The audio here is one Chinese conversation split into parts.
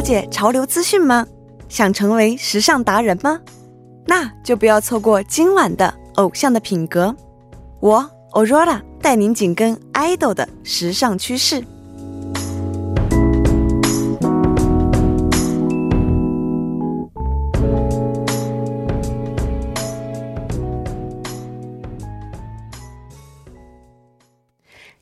了解潮流资讯吗？想成为时尚达人吗？那就不要错过今晚的《偶像的品格》，我 Aurora 带您紧跟爱豆的时尚趋势。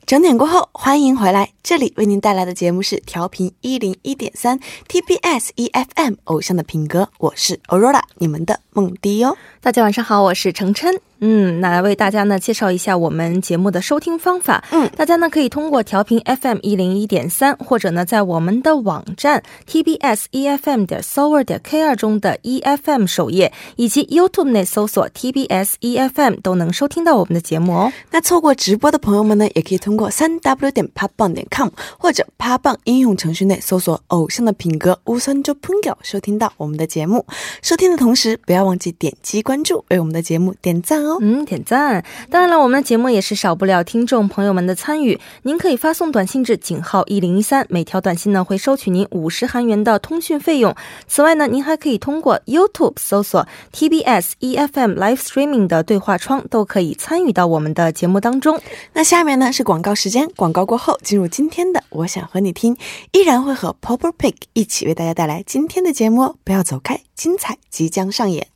整点过后，欢迎回来。这里为您带来的节目是调频一零一点三 TBS EFM 偶像的品格，我是 Aurora，你们的梦迪哟。大家晚上好，我是程琛。嗯，那来为大家呢介绍一下我们节目的收听方法。嗯，大家呢可以通过调频 FM 一零一点三，或者呢在我们的网站 TBS EFM 点 s o v e r 点 K 二中的 EFM 首页，以及 YouTube 内搜索 TBS EFM 都能收听到我们的节目哦。那错过直播的朋友们呢，也可以通过三 W 点 p o p b a n 点 com 或者 p o p b a n 应用程序内搜索“偶像的品格乌森周朋友”收听到我们的节目。收听的同时，不要忘记点击关注，为我们的节目点赞哦。嗯，点赞。当然了，我们的节目也是少不了听众朋友们的参与。您可以发送短信至井号一零一三，每条短信呢会收取您五十韩元的通讯费用。此外呢，您还可以通过 YouTube 搜索 TBS EFM Live Streaming 的对话窗，都可以参与到我们的节目当中。那下面呢是广告时间，广告过后进入今天的我想和你听，依然会和 Popper Pig 一起为大家带来今天的节目哦，不要走开，精彩即将上演。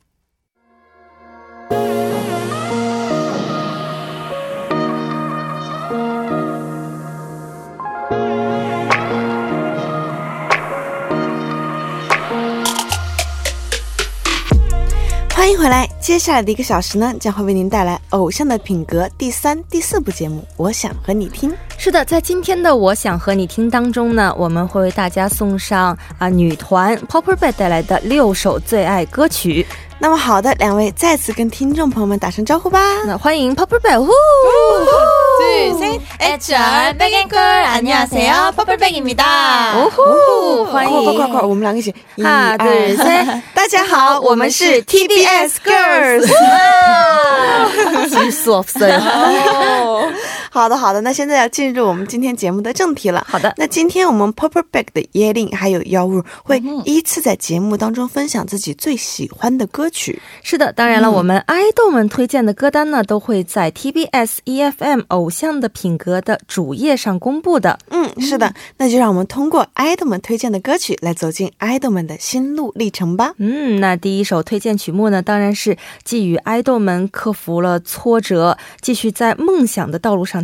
欢迎回来，接下来的一个小时呢，将会为您带来《偶像的品格》第三、第四部节目。我想和你听。是的，在今天的《我想和你听》当中呢，我们会为大家送上啊女团 Popper Bay 带来的六首最爱歌曲。那么好的，两位再次跟听众朋友们打声招呼吧。那欢迎 Popper Bad，呼！둘, 셋, 애철, 백앤콜, 안녕하세요, 퍼플백입니다. 오호, 欢迎，快快快快，我们两个一起，一哈둘二셋 三大家好，我们是 TBS Girls。 好的好的那现在要进入我们今天节目的正题了。好的。那今天我们 pop bag 的耶令还有 yoyo 会依次在节目当中分享自己最喜欢的歌曲。是的当然了我们爱豆们推荐的歌单呢都会在 tbsefm 偶像的品格的主页上公布的。嗯。是的那就让我们通过爱豆们推荐的歌曲来走进爱豆们的心路历程吧。嗯那第一首推荐曲目呢当然是寄予爱豆们克服了挫折继续在梦想的道路上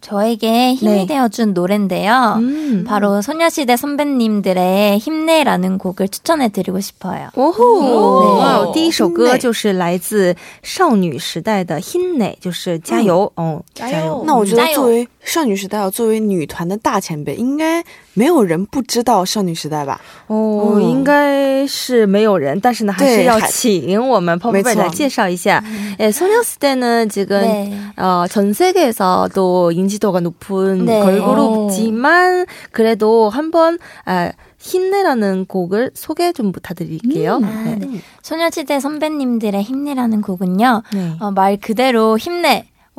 저에게 힘이 네. 되어준 노래인데요. 음. 바로 소녀시대 선배님들의 힘내라는 곡을 추천해드리고 싶어요. 오호, 네. 哇，第一首歌 힘내 就是来自少女时代的 “힘내”，就是加油，哦，加油。那我觉得加油作为 少女时代，作为女团的大前辈，应该没有人不知道少女时代吧？哦，嗯应该是没有人，但是呢，还是要对还请我们 p o p 没 p 错来介绍一下。诶，소녀시대는 지금 네. 어, 전 세계에서도 인지도가 높은 네. 걸그룹이지만 그래도 한번 아, 힘내라는 곡을 소개 좀 부탁드릴게요. 아, 네. 소녀시대 선배님들의 힘내라는 곡은요. 네. 어, 말 그대로 힘내.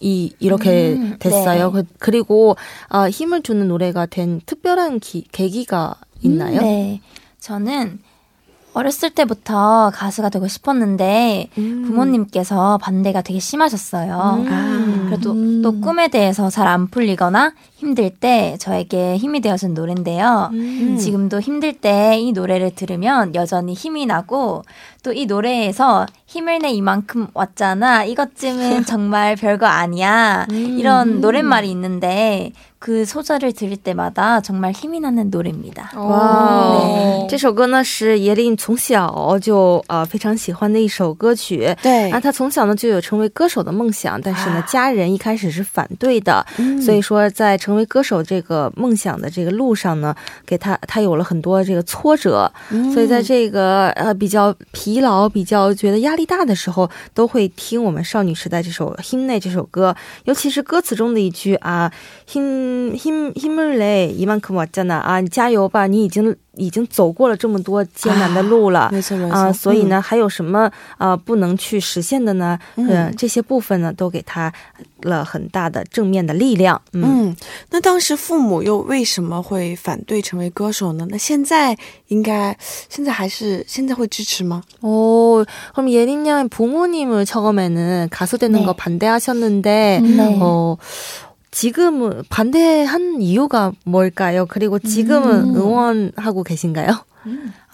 이 이렇게 음, 됐어요. 네. 그, 그리고 아, 힘을 주는 노래가 된 특별한 기, 계기가 있나요? 네. 저는 어렸을 때부터 가수가 되고 싶었는데 음. 부모님께서 반대가 되게 심하셨어요. 아. 그래도 또 꿈에 대해서 잘 안 풀리거나 힘들 때 저에게 힘이 되어준 노래인데요. 음. 지금도 힘들 때 이 노래를 들으면 여전히 힘이 나고 또 이 노래에서 힘을 내 이만큼 왔잖아. 이것쯤은 정말 별거 아니야. 이런 노랫말이 있는데 그 소절을 들을 때마다 정말 힘이 나는 노래입니다. 哇， 네. 这首歌呢是耶林从小就呃非常喜欢的一首歌曲。对啊，他从小呢就有成为歌手的梦想，但是呢，家人一开始是反对的，嗯所以说在成为歌手这个梦想的这个路上呢，给他他有了很多这个挫折，嗯所以在这个呃比较疲劳、比较觉得压力大的时候，都会听我们少女时代这首《힘내》这首歌，尤其是歌词中的一句啊，힘 힘힘을내이만큼왔잖아啊，你加油吧，你已经已经走过了这么多艰难的路了。没错没错啊、所以呢，还有什么啊、不能去实现的呢？嗯呃，这些部分呢，都给他了很大的正面的力量。嗯，嗯，那当时父母又为什么会反对成为歌手呢？那现在应该现在还是现在会支持吗？ 오, 그럼 예린 양의 부모님을 처음에는 가수 되는 네. 거 반대하셨는데, 네. 어, 지금은 반대한 이유가 뭘까요? 그리고 지금은 음. 응원하고 계신가요?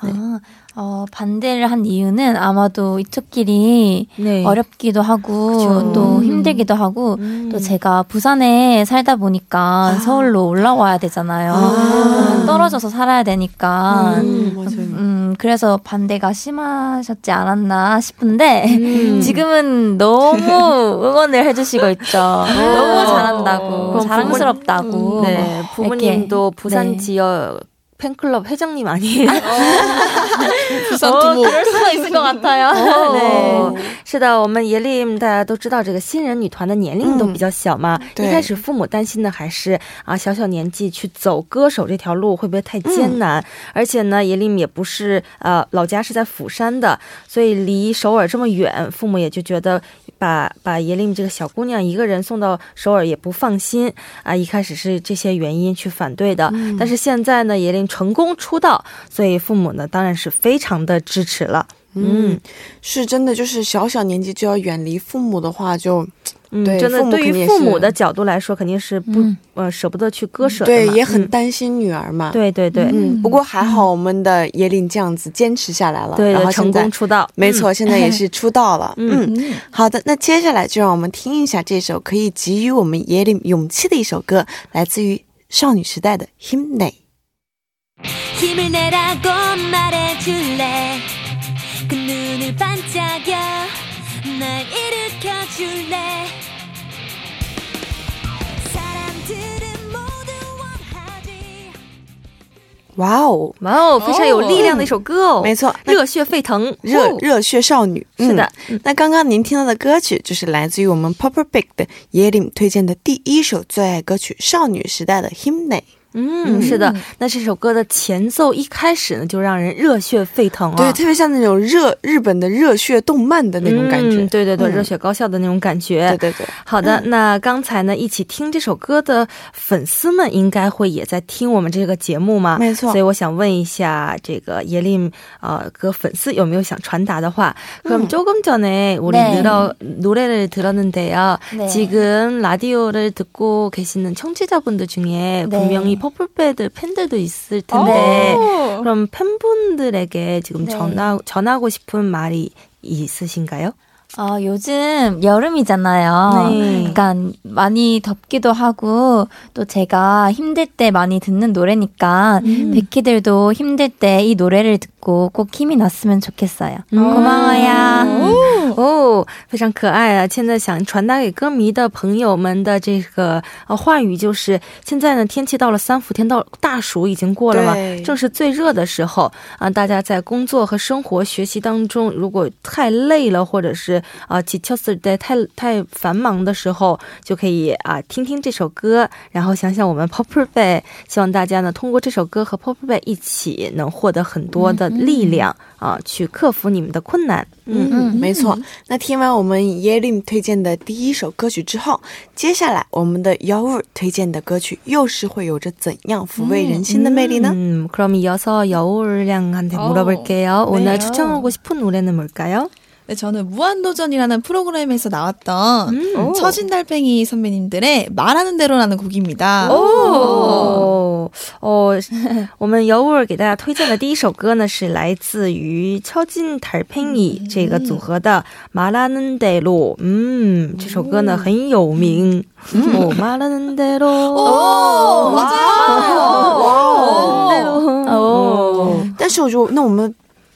아, 어, 반대를 한 이유는 아마도 이쪽길이 네. 어렵기도 하고 그쵸. 또 음. 힘들기도 하고 음. 또 제가 부산에 살다 보니까 서울로 올라와야 되잖아요. 아. 떨어져서 살아야 되니까 음, 맞아요. 음, 그래서 반대가 심하셨지 않았나 싶은데 음. 지금은 너무 응원을 해주시고 있죠. 너무 잘한다고 자랑스럽다고. 네, 부모님도. 부산 네. 지역 팬클럽 회장님 아니에요? 부산 어, 두목 그럴 수도 있을 것 같아요. 哦 네. 是的，我们耶利大家都知道，这个新人女团的年龄都比较小嘛。对一开始父母担心的还是啊，小小年纪去走歌手这条路会不会太艰难？而且呢，耶利也不是呃老家是在釜山的，所以离首尔这么远，父母也就觉得把把耶利这个小姑娘一个人送到首尔也不放心啊。一开始是这些原因去反对的，但是现在呢，耶利 成功出道，所以父母呢当然是非常的支持了。嗯，是真的，就是小小年纪就要远离父母的话就，嗯，对真的对于父母的角度来说，肯定是不、嗯。呃舍不得去割舍的对，也很嗯担心女儿嘛。，对对对、嗯，不过还好我们的野岭这样子坚持下来了，对对，成然后成功出道，没错，现在也是出道了。嗯。嗯，好的，那接下来就让我们听一下这首可以给予我们野岭勇气的一首歌，来自于少女时代的《힘내》。힘을 내라고 말해줄래 그 눈을 반짝여 날 일으켜줄래 사람들은 모두 원하지 哇哦，哇哦，非常有力量的一首歌哦，没错，那热血沸腾，哦热热血少女。是的，嗯那刚刚您听到的歌曲就是来自于我们 Popper Big 的椰林推荐的第一首最爱歌曲《少女时代的 힘내》。 嗯，是的，那这首歌的前奏一开始呢，就让人热血沸腾啊，对，特别像那种热日本的热血动漫的那种感觉。嗯对对对，嗯热血高校的那种感觉，对对对，好的，那刚才呢，一起听这首歌的粉丝们应该会也在听我们这个节目吗？没错所以我想问一下，这个耶林呃个粉丝有没有想传达的话？그럼조금전에우리네 들어노래를들었는데요 네. 지금 라디오를 듣고 계시는 청취자분들 중에 네. 분명히 퍼플배드 팬들도 있을 텐데 그럼 팬분들에게 지금 네. 전하, 전하고 싶은 말이 있으신가요? 어, 요즘 여름이잖아요. 네. 그러니까 많이 덥기도 하고 또 제가 힘들 때 많이 듣는 노래니까 음. 백희들도 힘들 때 이 노래를 듣고 꼭 힘이 났으면 좋겠어요. 음. 고마워요. 哦，非常可爱啊！现在想传达给歌迷的朋友们的这个呃话语就是：现在呢，天气到了三伏天，到大暑已经过了嘛对，正是最热的时候啊！大家在工作和生活、学习当中，如果太累了，或者是啊，기쳤을 때太太繁忙的时候，就可以啊听听这首歌，然后想想我们 Popper Bay，希望大家呢通过这首歌和 Popper Bay 一起能获得很多的力量、 啊，去克服你们的困难。嗯嗯，没错。那听完我们耶림推荐的第一首歌曲之后，接下来我们的幺二推荐的歌曲又是会有着怎样抚慰人心的魅力呢？ 음, 그럼 이어서 여울량한테 어, 물어볼게요. 오늘 네요. 추천하고 싶은 노래는 뭘까요? 네, 저는 무한도전이라는 프로그램에서 나왔던 음. 처진 달팽이 선배님들의 말하는 대로라는 곡입니다. 오, 哦，我们尤物给大家推荐的第一首歌呢，是来自于超近台拼椅这个组合的《马拉嫩德露》。嗯，这首歌呢很有名。哦，马拉嫩德露。哦，哇哦，哦，但是我觉得，那我们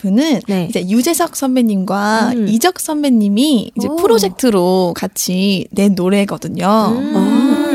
분은 네. 이제 유재석 선배님과 음. 이적 선배님이 이제 오. 프로젝트로 같이 낸 노래거든요. 음.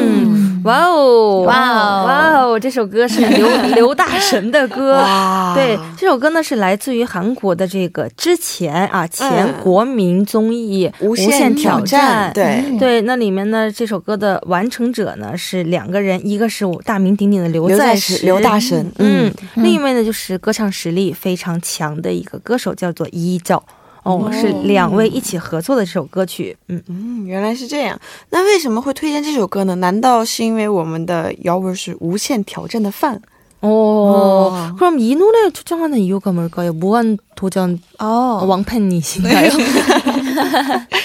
와우哇哦哇哦！这首歌是刘刘大神的歌。对，这首歌呢是来自于韩国的这个之前啊前嗯国民综艺《无限限挑战》对，对，那里面呢，这首歌的完成者呢是两个人，一个是我大名鼎鼎的刘刘在石，刘大神，嗯嗯，，另一位呢就是歌唱实力非常强的一个歌手，叫做一照。哦，是两位一起合作的这首歌曲，嗯，嗯，原来是这样。那为什么会推荐这首歌呢？难道是因为我们的姚文是无限挑战的饭？ 어, 어. 그럼 이 노래 추천하는 이유가 뭘까요? 무한 도전 어, 왕팬이신가요?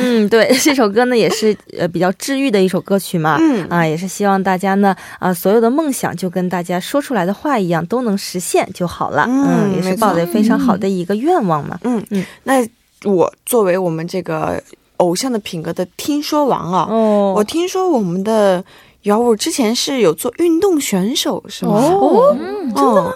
嗯，对，这首歌呢也是呃比较治愈的一首歌曲嘛，嗯啊，也是希望大家呢啊所有的梦想就跟大家说出来的话一样都能实现就好了，嗯也是抱着非常好的一个愿望嘛。嗯嗯那我作为我们这个偶像的品格的听说王啊，哦我听说我们的姚武之前是有做运动选手，是吗？哦，哦，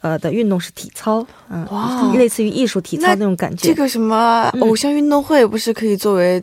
呃的运动是体操，嗯，哇类似于艺术体操那那种感觉。这个什么嗯偶像运动会不是可以作为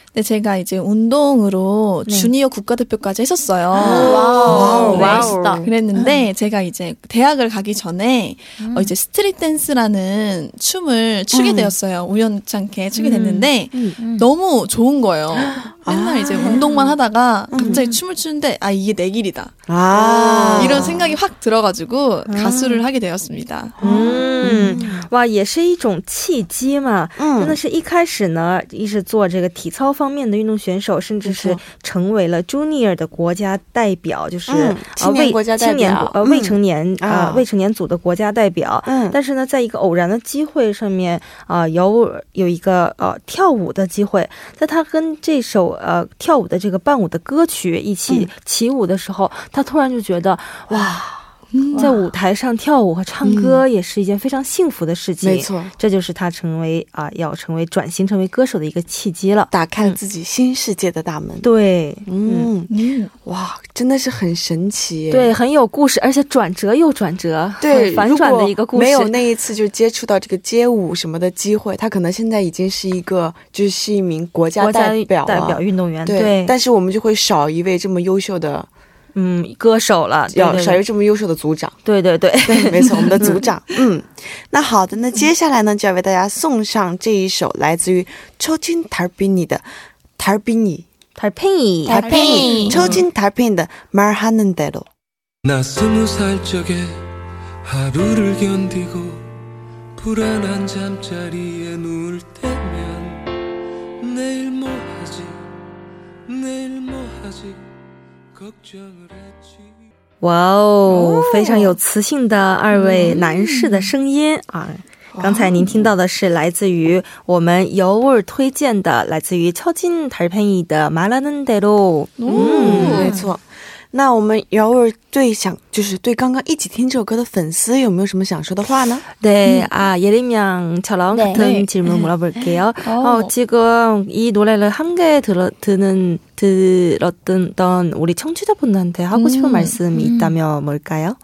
네, 제가 이제 운동으로 네. 주니어 국가대표까지 했었어요. 와우, 네. 멋있다. 그랬는데 제가 이제 대학을 가기 전에 어, 이제 스트릿 댄스라는 춤을 추게 음. 되었어요. 우연찮게 추게 됐는데 음. 너무 좋은 거예요. 맨날 아. 이제 운동만 하다가 갑자기 춤을 추는데 아 이게 내 길이다. 아 이런 생각이 확 들어가지고 가수를 하게 되었습니다. 嗯，哇，也是一种契机嘛。真的嗯是一开始呢，一直做这个体操方面的运动选手，甚至是成为了 Junior 的国家代表，就是、嗯呃青年未国家代青年呃未成年啊、啊。未成年组的国家代表。嗯。但是呢，在一个偶然的机会上面啊、有有一个呃跳舞的机会，在他跟这首呃跳舞的这个伴舞的歌曲一起嗯。起舞的时候，他突然就觉得哇。在舞台上跳舞和唱歌也是一件非常幸福的事情。没，错，这就是他成为啊、要成为转型成为歌手的一个契机了。打开了自己新世界的大门。对，嗯，哇，真的是很神奇。对，很有故事，而且转折又转折，对，很反转的一个故事。没有那一次就接触到这个街舞什么的机会，他可能现在已经是一个就是一名国家代表了代表运动员，对，对，但是我们就会少一位这么优秀的，嗯，歌手了，对要对少一位这么优秀的组长。对对对，对，没错，我们的组长。嗯，那好的，那接下来呢，就要为大家送上这一首来自于抽筋달빈이的달빈이 달팽이， 달팽이.抽筋달빈이的말하는대로。 나 스무 살 적에 하루를 견디고 불안한 잠자리에 누울 때면 내일 뭐 하지 내일 뭐 하지 걱정을 했지 哇哦非常有磁性的二位男士的声音啊。刚才您听到的是来自于我们尤尔推荐的来自于超金台儿喷的麻辣嫩带路嗯没错。 那我们瑶儿对想就是对刚刚一起听这首歌的粉丝有没有什么想说的话呢？ 네, 아, 예림양처럼 네. 같은 네. 질문 물어볼게요. 어. 어, 지금 이 노래를 함께 들어, 듣는, 들었던 우리 청취자분들한테 하고 싶은 음. 말씀이 있다면 뭘까요?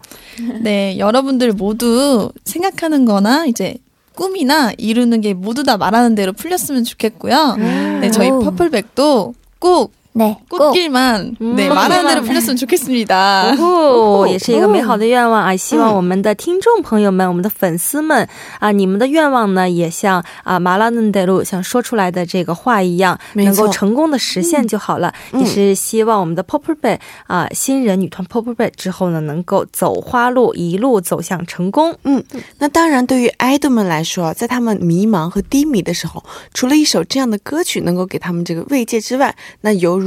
네, 여러분들 모두 생각하는 거나 이제 꿈이나 이루는 게 모두 다 말하는 대로 풀렸으면 좋겠고요. 네, 저희 오. 퍼플백도 꼭 네, 꼭 꽃길만 네, 음. 말하는 대로 풀렸으면 좋겠습니다. 哦，也是一个美好的愿望啊！希望嗯我们的听众朋友们、我们的粉丝们啊，你们的愿望呢，也像啊马拉嫩德路像说出来的这个话一样，没错能够成功的实现就好了。嗯也是希望我们的 Popper Bay 啊新人女团 Popper Bay 之后呢，能够走花路，一路走向成功。那当然，对于爱豆们来说，在他们迷茫和低迷的时候，除了一首这样的歌曲能够给他们这个慰藉之外，那犹如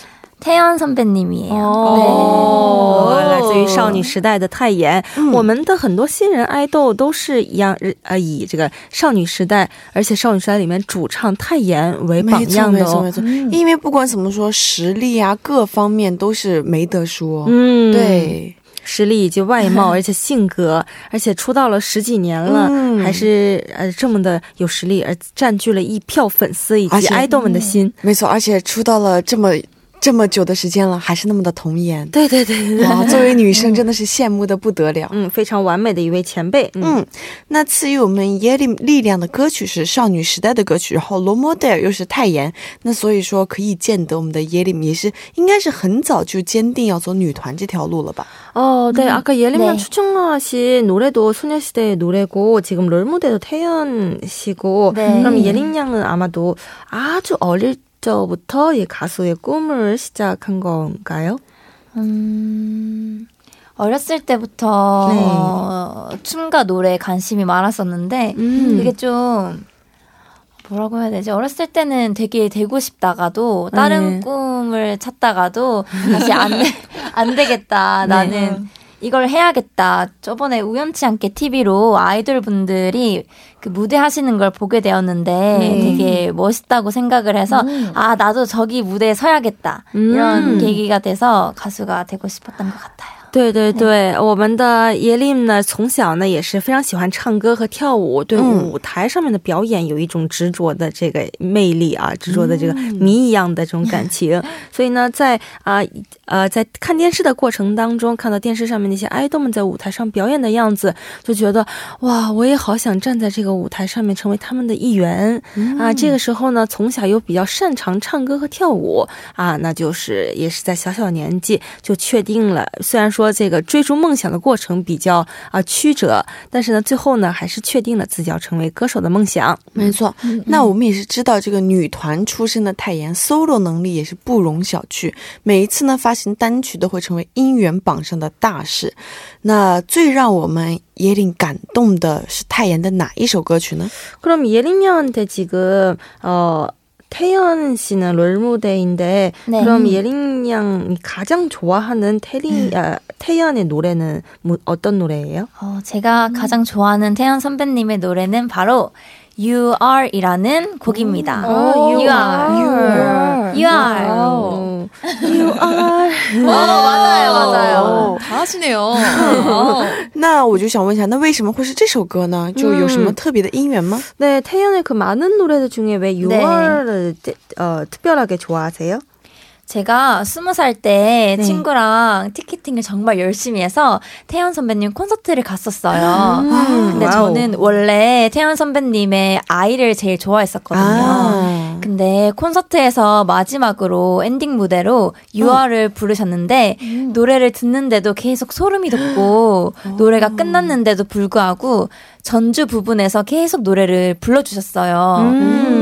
태연 선배님이에요. 哦，对来自于少女时代的泰妍。嗯我们的很多新人爱豆都是一样，呃，以这个少女时代，而且少女时代里面主唱泰妍为榜没错，样的哦没错，没。错。因为不管怎么说，实力啊，各方面都是没得说。嗯，。对，实力以及外貌，而且性格，而且出道了十几年了，嗯还是呃这么的有实力，而占据了一票粉丝以而且及爱豆们的心。没错，而且出道了这么 这么久的时间了，还是那么的童颜。对对对对对，哇，作为女生真的是羡慕的不得了。嗯，非常完美的一位前辈。嗯，嗯，那赐予我们耶利力量的歌曲是少女时代的歌曲，然后罗摩德尔又是泰妍，那所以说可以见得我们的耶利也是应该是很早就坚定要走女团这条路了吧？ 어, 네. 아까 예림양 네. 추천하신 노래도 소녀시대의 노래고 지금 롤모델도 태연 씨고 네. 그럼 예림양은 아마도 아주 어릴 적부터 이 가수의 꿈을 시작한 건가요? 음, 어렸을 때부터 네. 어, 춤과 노래에 관심이 많았었는데 음. 그게 좀 뭐라고 해야 되지? 어렸을 때는 되게 되고 싶다가도 다른 네. 꿈을 찾다가도 다시 안, 되, 안 되겠다. 네. 나는 이걸 해야겠다. 저번에 우연치 않게 TV로 아이돌 분들이 그 무대 하시는 걸 보게 되었는데 네. 되게 멋있다고 생각을 해서 아, 나도 저기 무대에 서야겠다. 이런 음. 계기가 돼서 가수가 되고 싶었던 것 같아요. 对对对，我们的耶琳呢，从小呢也是非常喜欢唱歌和跳舞，对嗯舞台上面的表演有一种执着的这个魅力啊，执着的这个谜一样的这种感情。所以呢，在啊呃在看电视的过程当中，看到电视上面那些爱豆们在舞台上表演的样子，就觉得哇，我也好想站在这个舞台上面成为他们的一员、啊。这个时候呢，从小又比较擅长唱歌和跳舞啊，那就是也是在小小年纪就确定了。虽然说这个追逐梦想的过程比较啊曲折，但是呢，最后呢还是确定了自己要成为歌手的梦想。没错，那我们也是知道，这个女团出身的泰妍 solo 能力也是不容小觑。每一次呢发行单曲都会成为音源榜上的大事。那最让我们耶琳感动的是泰妍的哪一首歌曲呢？ 그럼 예림양한테 지금 어 태연 씨는 롤모델인데 네. 그럼 예린 양이 가장 좋아하는 태리, 아, 태연의 노래는 뭐, 어떤 노래예요? 어, 제가 가장 좋아하는 태연 선배님의 노래는 바로 You Are이라는 곡입니다. 오, You Are. You Are. You Are. 어, You are. 맞아요, 맞아요. ，다 하시네요。哦那我就想问一下，那为什么会是这首歌呢？就有什么特别的因缘吗？ 네, 태연의 그 많은 노래들 중에 왜 You 네. Are를 어, 특별하게 좋아하세요? 제가 스무 살때 네. 친구랑 티켓팅을 정말 열심히 해서 태연 선배님 콘서트를 갔었어요. 근데 와우. 저는 원래 태연 선배님의 아이를 제일 좋아했었거든요. 아. 근데 콘서트에서 마지막으로 엔딩 무대로 유아를 부르셨는데 노래를 듣는데도 계속 소름이 돋고 노래가 끝났는데도 불구하고 전주 부분에서 계속 노래를 불러주셨어요. 음.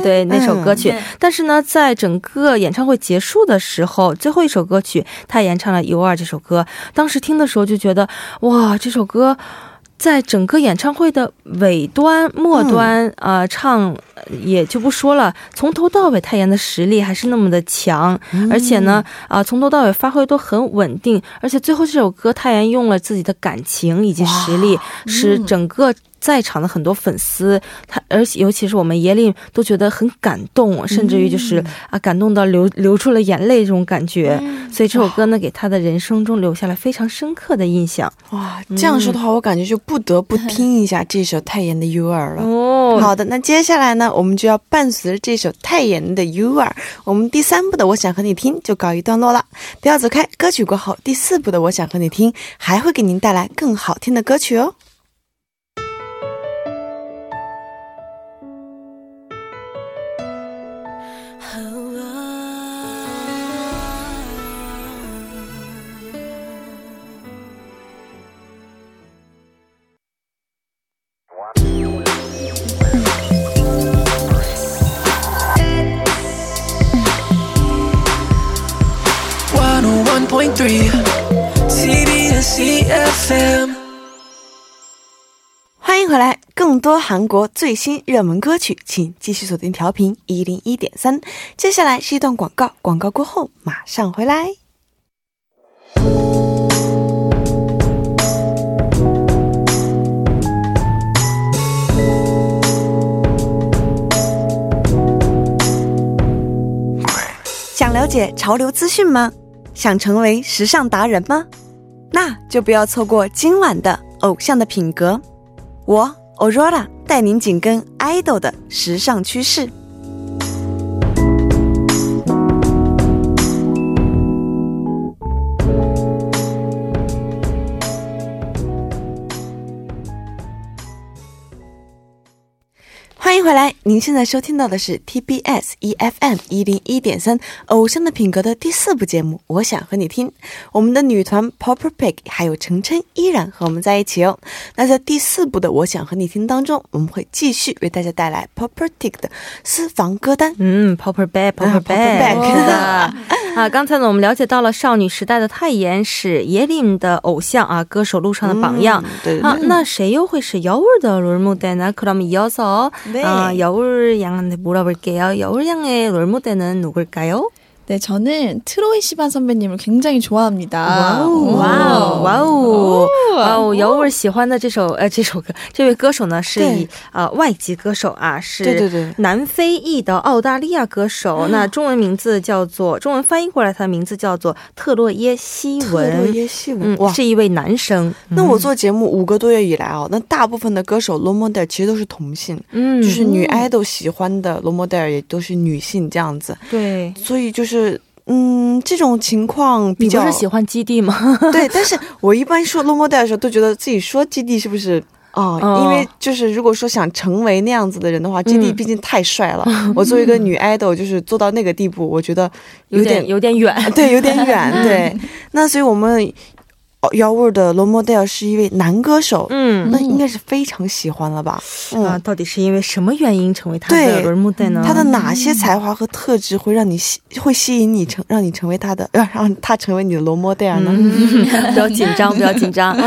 嗯对那首歌曲嗯，但是呢在整个演唱会结束的时候，最后一首歌曲泰妍唱了《U 二》这首歌，当时听的时候就觉得哇这首歌。在整个演唱会的尾端、末端，啊、唱呃也就不说了，从头到尾泰妍的实力还是那么的强，而且呢，啊、从头到尾发挥都很稳定，而且最后这首歌泰妍用了自己的感情以及实力，使整个。在场的很多粉丝，他而且尤其是我们耶利都觉得很感动，甚至于就是啊感动到流流出了眼泪这种感觉，所以这首歌呢给他的人生中留下了非常深刻的印象。哇，这样说的话，我感觉就不得不听一下这首泰妍的《U 二》了。哦好的，那接下来呢，我们就要伴随着这首泰妍的《U 二》，我们第三部的《我想和你听》就告一段落了。不要走开，歌曲过后，第四部的《我想和你听》还会给您带来更好听的歌曲哦。多韩国最新热门歌曲，请继续锁定调频一零一点三。接下来是一段广告，广告过后马上回来。想了解潮流资讯吗？想成为时尚达人吗？那就不要错过今晚的《偶像的品格》，我 Aurora 带您紧跟 idol 的时尚趋势。迎回来，您现在收听到的是 TBS EFM 一零一点三《偶像的品格》的第四部节目。我想和你听，我们的女团 Popper Pig 还有程琛依然和我们在一起哦。那在第四部的《我想和你听》当中，我们会继续为大家带来 Popper Pig 的私房歌单。嗯，Popper Bag，Popper 啊 Popper Bag， Bag 是的。啊，刚才呢，我们了解到了少女时代的泰妍是耶林的偶像啊，歌手路上的榜样。嗯对对啊，对。那谁又会是여울的롤모델呢？그럼이어서 네. 아, 여울 양한테 물어볼게요. 여울 양의 롤모델은 누굴까요? 네, 저는 트로이 시반 선배님을 굉장히 좋아합니다. 와우, 오. 와우, 와우. 哦，姚文喜欢的这首呃这首歌，这位歌手呢是以对呃外籍歌手啊，是对对对南非裔的澳大利亚歌手。那中文名字叫做中文翻译过来，他的名字叫做特洛耶西特洛文。耶西文嗯，哇，是一位男生。那我做节目五个多月以来啊，那大部分的歌手 role model 其实都是同性，嗯，就是女 idol 喜欢的 role model 也都是女性这样子，对。所以就是 嗯，这种情况比较你不是喜欢基地吗？对，但是我一般说 role model 的时候，都觉得自己说基地是不是？哦，哦因为就是如果说想成为那样子的人的话基地毕竟太帅了。我作为一个女 idol，就是做到那个地步，我觉得有点点有点远。对，有点远。对，那所以我们幺味的罗莫 l 是一位男歌手，嗯那应该是非常喜欢了吧？嗯，啊，到底是因为什么原因成为他对的轮木带呢？他的哪些才华和特质会让你吸，会吸引你成，让你成为他的，呃，让他成为你的罗莫 l 呢？嗯不要紧张，不要紧张.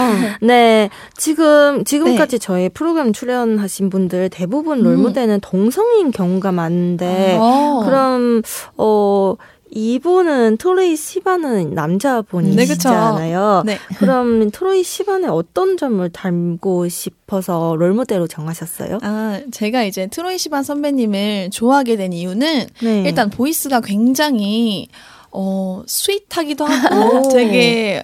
네, 지금 지금까지 저희 프로그램 출연하신 분들 대부분 롤모델은 동성인 경우가 많은데 어. 그럼 어 이분은 트로이 시바는 네, 남자분이시잖아요. 네. 그럼 트로이 시바의 어떤 점을 닮고 싶어서 롤모델로 정하셨어요? 아, 제가 이제 트로이 시반 선배님을 좋아하게 된 이유는 네. 일단 보이스가 굉장히 어, 스윗하기도 하고 되게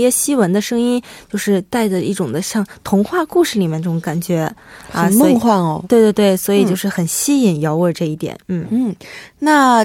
耶西文的声音就是带着一种的像童话故事里面这种感觉啊，很梦幻哦。对对对，所以就是很吸引姚味这一点，嗯。嗯，那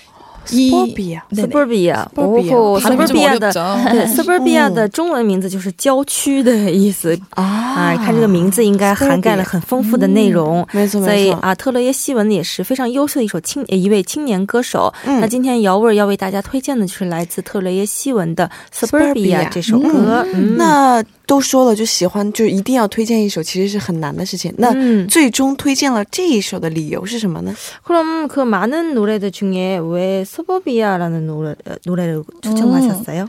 이- 스포비아. 네네. suburbia， Suburbia 哦 발음이 좀 suburbia 的 어렵죠. 对 suburbia 的中文名字就是郊区的意思啊啊，看这个名字应该涵盖了很丰富的内容。没错所以没错。啊，特洛耶西文也是非常优秀的一首青呃一位青年歌手。嗯那今天姚味儿要为大家推荐的就是来自特洛耶西文的 Suburbia Suburbia 这首歌。嗯，那 都说了，就喜欢就一定要推荐一首，其实是很难的事情。那嗯最终推荐了这一首的理由是什么呢？ 그럼 그 많은 노래들 중에 왜 서버비아라는 노래, 어, 노래를 추천하셨어요?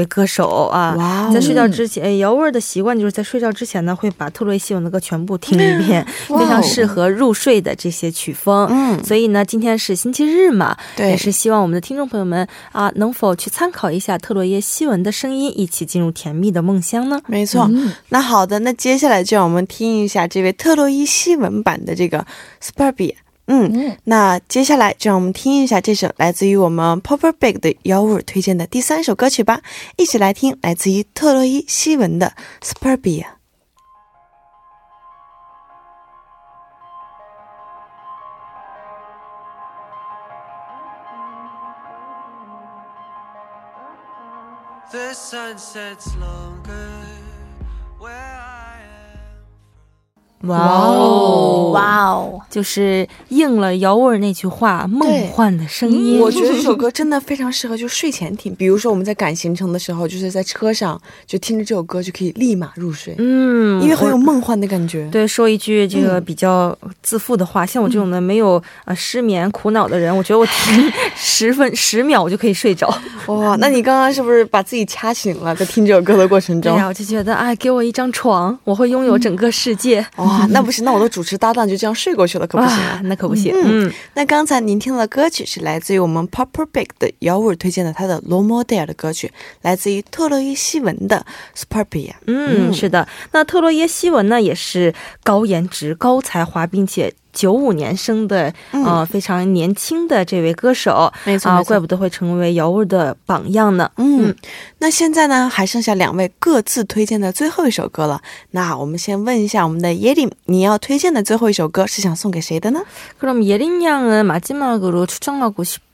歌手啊。在睡觉之前，姚味儿的习惯就是在睡觉之前呢，会把特洛伊西文的歌全部听一遍，非常适合入睡的这些曲风。嗯所以呢，今天是星期日嘛，对也是希望我们的听众朋友们啊，能否去参考一下特洛耶西文的声音，一起进入甜蜜的梦乡呢？没错。那好的，那接下来就让我们听一下这位特洛伊西文版的这个 Super B。嗯，那接下来就让我们听一下这首来自于我们 Popper Big 的幺五推荐的第三首歌曲吧，一起来听来自于特洛伊西文的 Superbia。The sun sets longer where I am. 哇哦，哇哦，就是应了姚味儿那句话，梦幻的声音。我觉得这首歌真的非常适合就睡前听，比如说我们在赶行程的时候，就是在车上就听着这首歌就可以立马入睡，嗯，因为很有梦幻的感觉。对，说一句这个比较自负的话，像我这种的没有呃失眠苦恼的人，我觉得我听十分十秒我就可以睡着。哇，那你刚刚是不是把自己掐醒了，在听这首歌的过程中？对呀，我就觉得哎，给我一张床，我会拥有整个世界。哇，那不行，那我的主持搭档就这样睡过去了，可不行啊，。那可不行。嗯嗯，那刚才您听到的歌曲是来自于我们 Popper Big 的姚伟推荐的他的《罗摩戴尔》的歌曲，来自于特洛伊西文的 Superbia。嗯，是的。那特洛伊西文呢，也是高颜值、高才华，并且九五年生的，呃，非常年轻的这位歌手。啊，没错没错怪不得会成为姚味的榜样呢。嗯，那现在呢，还剩下两位各自推荐的最后一首歌了。那我们先问一下我们的耶林，你要推荐的最后一首歌是想送给谁的呢？ 그럼 예린 양은 마지막으로 추천하고 싶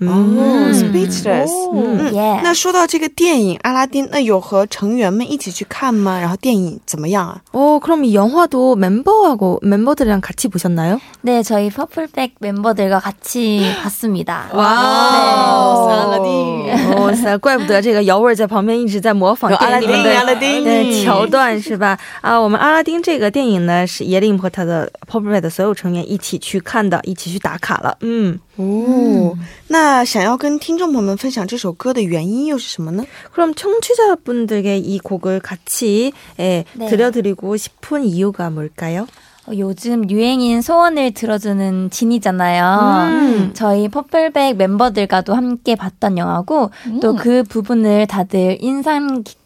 哦嗯，Speechless。嗯，耶那说到这个电影《阿拉丁》，那有和成员们一起去看吗？然后电影怎么样啊？ 어, 그럼 이 영화도 멤버하고 멤버들이랑 같이 보셨나요? 네, 저희 퍼플백 멤버들과 같이 봤습니다. 哇，阿拉丁，哇塞，怪不得这个姚味儿在旁边一直在模仿有阿拉丁电影里面的阿拉丁对桥段是吧？啊，我们阿拉丁这个电影呢，是耶林和他的 Popeye 的所有成员一起去看的，一起去打卡了。嗯，哦，那 想要跟听众朋友们分享这首歌的原因又是什么呢？ 그럼 청취자분들에게 이 곡을 같이 예, 네. 들려드리고 싶은 이유가 뭘까요? 어, 요즘 유행인 소원을 들어주는 진이잖아요. 음. 저희 퍼플백 멤버들과도 함께 봤던 영화고 또 그 부분을 다들 인상 깊게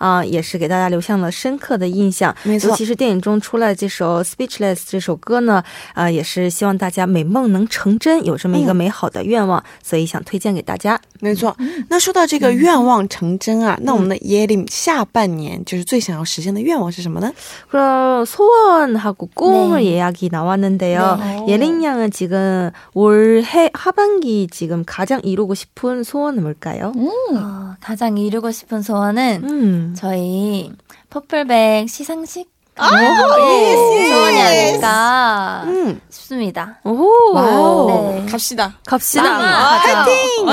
啊、也是给大家留下了深刻的印象。没错尤其是电影中出来这首《Speechless》这首歌呢，啊、也是希望大家美梦能成真，有这么一个嗯美好的愿望，所以想推荐给大家。没错，那说到这个愿望成真啊，那我们的耶林下半年就是最想要实现的愿望是什么呢？ 그럼 소원하고 꿈을 네. 예약이 나왔는데요. 네. 예린 양은 지금 올해 하반기 지금 가장 이루고 싶은 소원은 뭘까요? 어, 가장 이루고 싶은 소원은 음. 저희 퍼플백 시상식 아, 소원이 아닐까 음. 싶습니다. 오, 와우. 네. 갑시다. 갑시다. 아, 가자.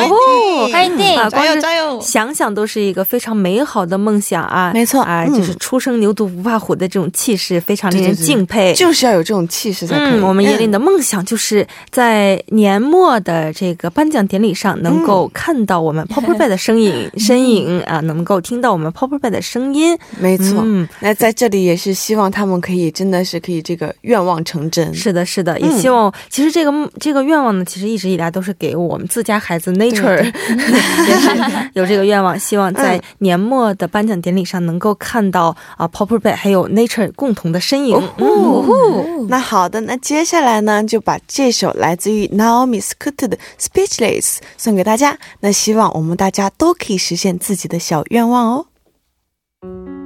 오. 화이팅! 아, 加油 관 加油！想想都是一个非常美好的梦想啊！没错啊，嗯就是初生牛犊不怕虎的这种气势，非常令人对对对敬佩。就是要有这种气势才可以。嗯，我们叶嗯琳的梦想就是在年末的这个颁奖典礼上，能够看到我们 Popper Bay 的身影，身影啊，能够听到我们 Popper Bay 的声音。没错。嗯，那在这里也是希望 他们可以真的是可以这个愿望成真。是的，是的，也嗯希望、其实这个梦这个愿望呢，其实一直以来都是给我们自家孩子 Nature 也是有这个愿望，希望在嗯年末的颁奖典礼上能够看到啊 Popper Bay 还有 Nature 共同的身影。嗯那好的，那接下来呢，就把这首来自于 Naomi Scott 的《Speechless》送给大家。那希望我们大家都可以实现自己的小愿望哦。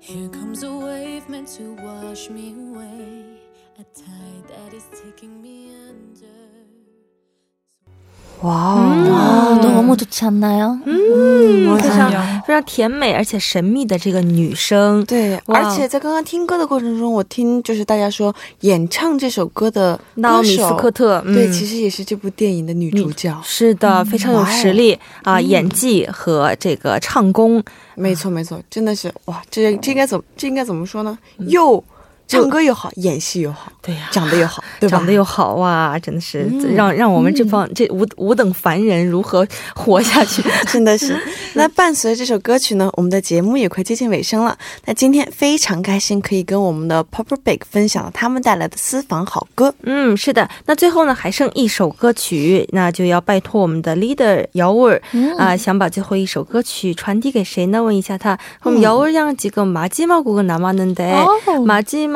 Here comes a wave meant to wash me away. 哇啊, 哦， 너무 좋지 않나요? 嗯，非常맞아요. 非常甜美而且神秘的这个女生。对，哇而且在刚刚听歌的过程中，我听就是大家说演唱这首歌的纳奥米斯歌手，科特，嗯、对，其实也是这部电影的女主角。是的，非常有实力啊、演技和这个唱功。没错，没错，真的是哇，这这应该怎么这应该怎么说呢？又 唱歌又好，演戏又好，对呀、长得又好，对吧？长得又好哇，真的是、嗯让让我们这帮、这五五等凡人如何活下去？真的是。那伴随着这首歌曲呢，我们的节目也快接近尾声了。那今天非常开心，可以跟我们的 Popper Bake 分享了他们带来的私房好歌。嗯，是的。那最后呢，还剩一首歌曲，那就要拜托我们的 leader 姚儿啊、想把最后一首歌曲传递给谁呢？问一下他。그럼 음.姚儿양지금마지막곡은남았는데 어. 마지막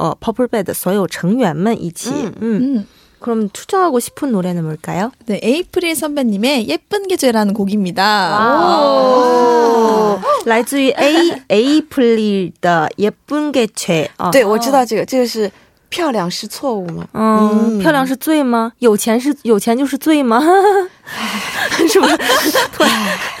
呃 Popper Band 的所有成员们一起。嗯嗯 음. 그럼 추천하고 싶은 노래는 뭘까요? 네, 에이프릴 선배님의 예쁜 계절이라는 곡입니다. 오, 来自于 A A 플리的 예쁜 게 죄. 哦对，我知道这个，这个是漂亮是错误吗？嗯，漂亮是罪吗？有钱是有钱就是罪吗？是不是？突然，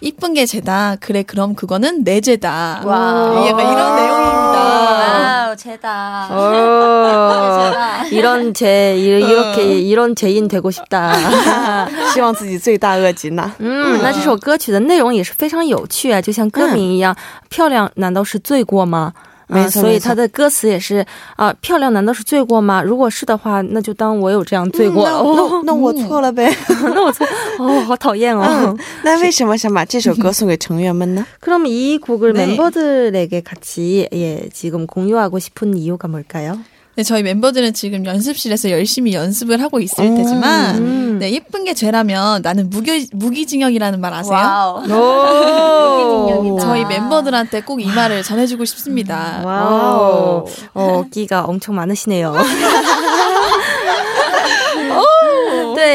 이쁜 게 죄다. 그래 그럼 그거는 내 죄다. 와우. 약간 이런 내용입니다. 와우, 제다. 어, 제다. 이런 죄 이- 이렇게 이런 죄인 되고 싶다. 希望自己罪大恶极呢。嗯，那这首歌曲的内容也是非常有趣啊，就像歌名一样，漂亮难道是罪过吗？ 没错没错所以它的歌词也是啊、漂亮难道是罪过吗？如果是的话，那就当我有这样罪过那了。那那我错了呗。那我错哦，好讨厌哦。嗯，那为什么想把这首歌送给成员们呢？ 그럼 이 곡을 네. 멤버들에게 같이 예, 지금 공유하고 싶은 이유가 뭘까요? 네, 저희 멤버들은 지금 연습실에서 열심히 연습을 하고 있을 테지만 음. 네, 예쁜 게 죄라면 나는 무기, 무기징역이라는 말 아세요? 와우. 오. 저희 멤버들한테 꼭 이 말을 전해주고 싶습니다. 와우. 어, 끼가 엄청 많으시네요.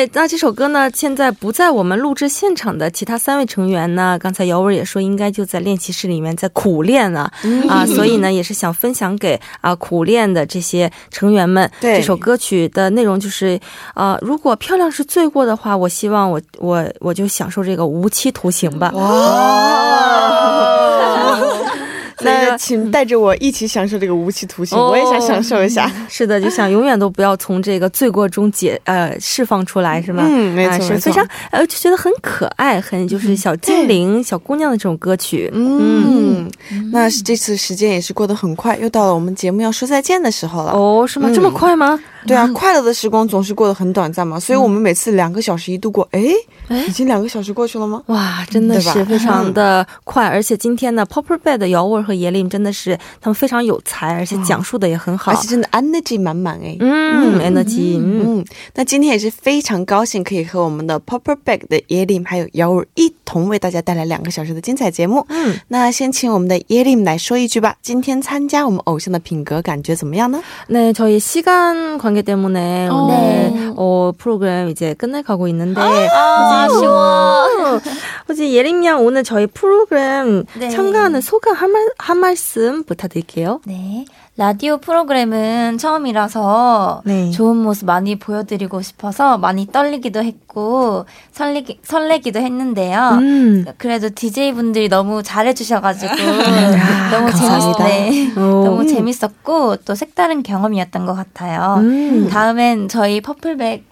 对，那这首歌呢，现在不在我们录制现场的其他三位成员呢，刚才姚文也说，应该就在练习室里面在苦练呢，啊，所以呢，也是想分享给啊苦练的这些成员们。对这首歌曲的内容就是，呃，如果漂亮是罪过的话，我希望我我我就享受这个无期徒刑吧。那请带着我一起享受这个无期徒刑，哦我也想享受一下。是的，就想永远都不要从这个罪过中解呃释放出来，是吗？嗯没错非常呃就觉得很可爱，很就是小精灵、小姑娘的这种歌曲。嗯，那是这次时间也是过得很快，又到了我们节目要说再见的时候了。哦，是吗？嗯这么快吗？对啊，快乐的时光总是过得很短暂嘛，所以我们每次两个小时一度过，哎，已经两个小时过去了吗？哇，真的是非常的快，而且今天呢，Popper Bed 的姚文和叶令真的是他们非常有才，而且讲述的也很好而。且真的 energy 满满哎。嗯，energy，嗯，嗯，那今天也是非常高兴可以和我们的 Popper Bag 的耶林还有姚儿一同为大家带来两个小时的精彩节目。嗯，那先请我们的耶林来说一句吧，今天参加我们偶像的品格感觉怎么样呢？ 네, 저희 시간 관계 때문에 어. 오늘 네. 어, 프로그램 이제 끝내가고 있는데 아, 아쉬워. 혹시 예림 양 오늘 저희 프로그램 네. 참가하는 소감 한, 말, 한 말씀 부탁드릴게요. 네. 라디오 프로그램은 처음이라서 네. 좋은 모습 많이 보여드리고 싶어서 많이 떨리기도 했고 설레기, 설레기도 했는데요. 음. 그래도 DJ 분들이 너무 잘해주셔가지고 너무 감사합니다. 재밌, 네. 오. 너무 재밌었고 또 색다른 경험이었던 것 같아요. 음. 다음엔 저희 퍼플백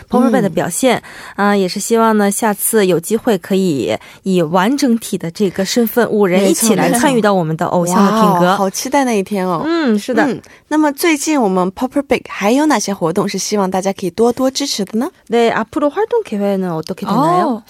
Power b a 的表现啊、也是希望呢下次有机会可以以完整体的这个身份五人一起来没错参与到我们的偶像的品格。哇好期待那一天哦。嗯，是的。嗯，那么最近我们 Popper Big 还有哪些活动是希望大家可以多多支持的呢？ 네, 앞으로 활동 계획은 어떻게 되나요?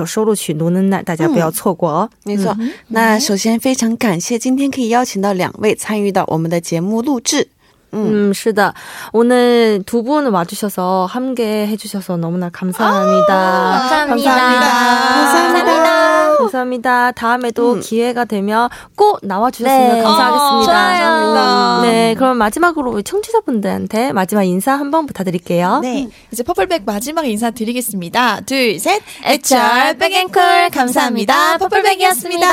收录曲《노는 날》，大家不要错过哦。没错。那首先非常感谢今天可以邀请到两位参与到我们的节目录制。嗯， 음, 是的. 오늘 두 분 와주셔서 함께 해주셔서 너무나 감사합니다. 감사합니다. 감사합니다. 감사합니다. 감사합니다. 다음에도 음. 기회가 되면 꼭 나와주셨으면 네. 감사하겠습니다. 좋아요. 감사합니다. 네, 그럼 마지막으로 우리 청취자분들한테 마지막 인사 한번 부탁드릴게요. 네. 이제 퍼플백 마지막 인사 드리겠습니다. 둘, 셋. 애철 백앤콜 감사합니다. 퍼플백이었습니다.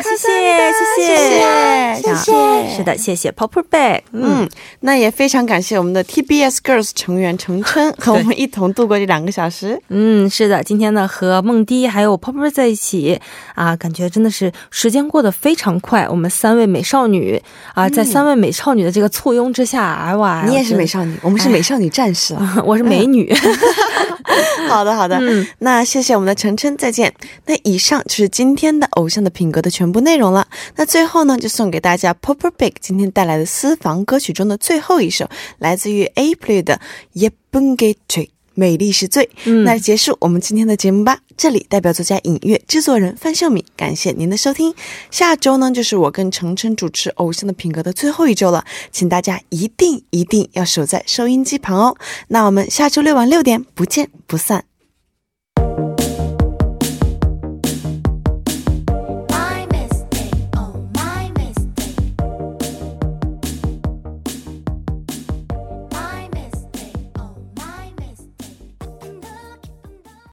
谢谢，谢谢，谢谢是的，谢谢 Bag。嗯，嗯，那也非常感谢我们的 TBS Girls 成员程琛和我们一同度过这两个小时。嗯，是的，今天呢和梦迪还有 Popper 在一起啊，感觉真的是时间过得非常快。我们三位美少女啊，在三位美少女的这个簇拥之下，哎哇，你也是美少女，我们是美少女战士啊。我是美女。好的，好的。嗯那谢谢我们的程琛，再见。那以上就是今天的偶像的品格的全全部内容了。那最后呢，就送给大家 Popper Big 今天带来的私房歌曲中的最后一首，来自于 Apliu 的《y e b u n g e t r e》，美丽是最。那结束我们今天的节目吧。这里代表作家、音乐制作人范秀敏，感谢您的收听。下周呢，就是我跟程程主持《偶像的品格》的最后一周了，请大家一定一定要守在收音机旁哦。那我们下周六晚六点不见不散。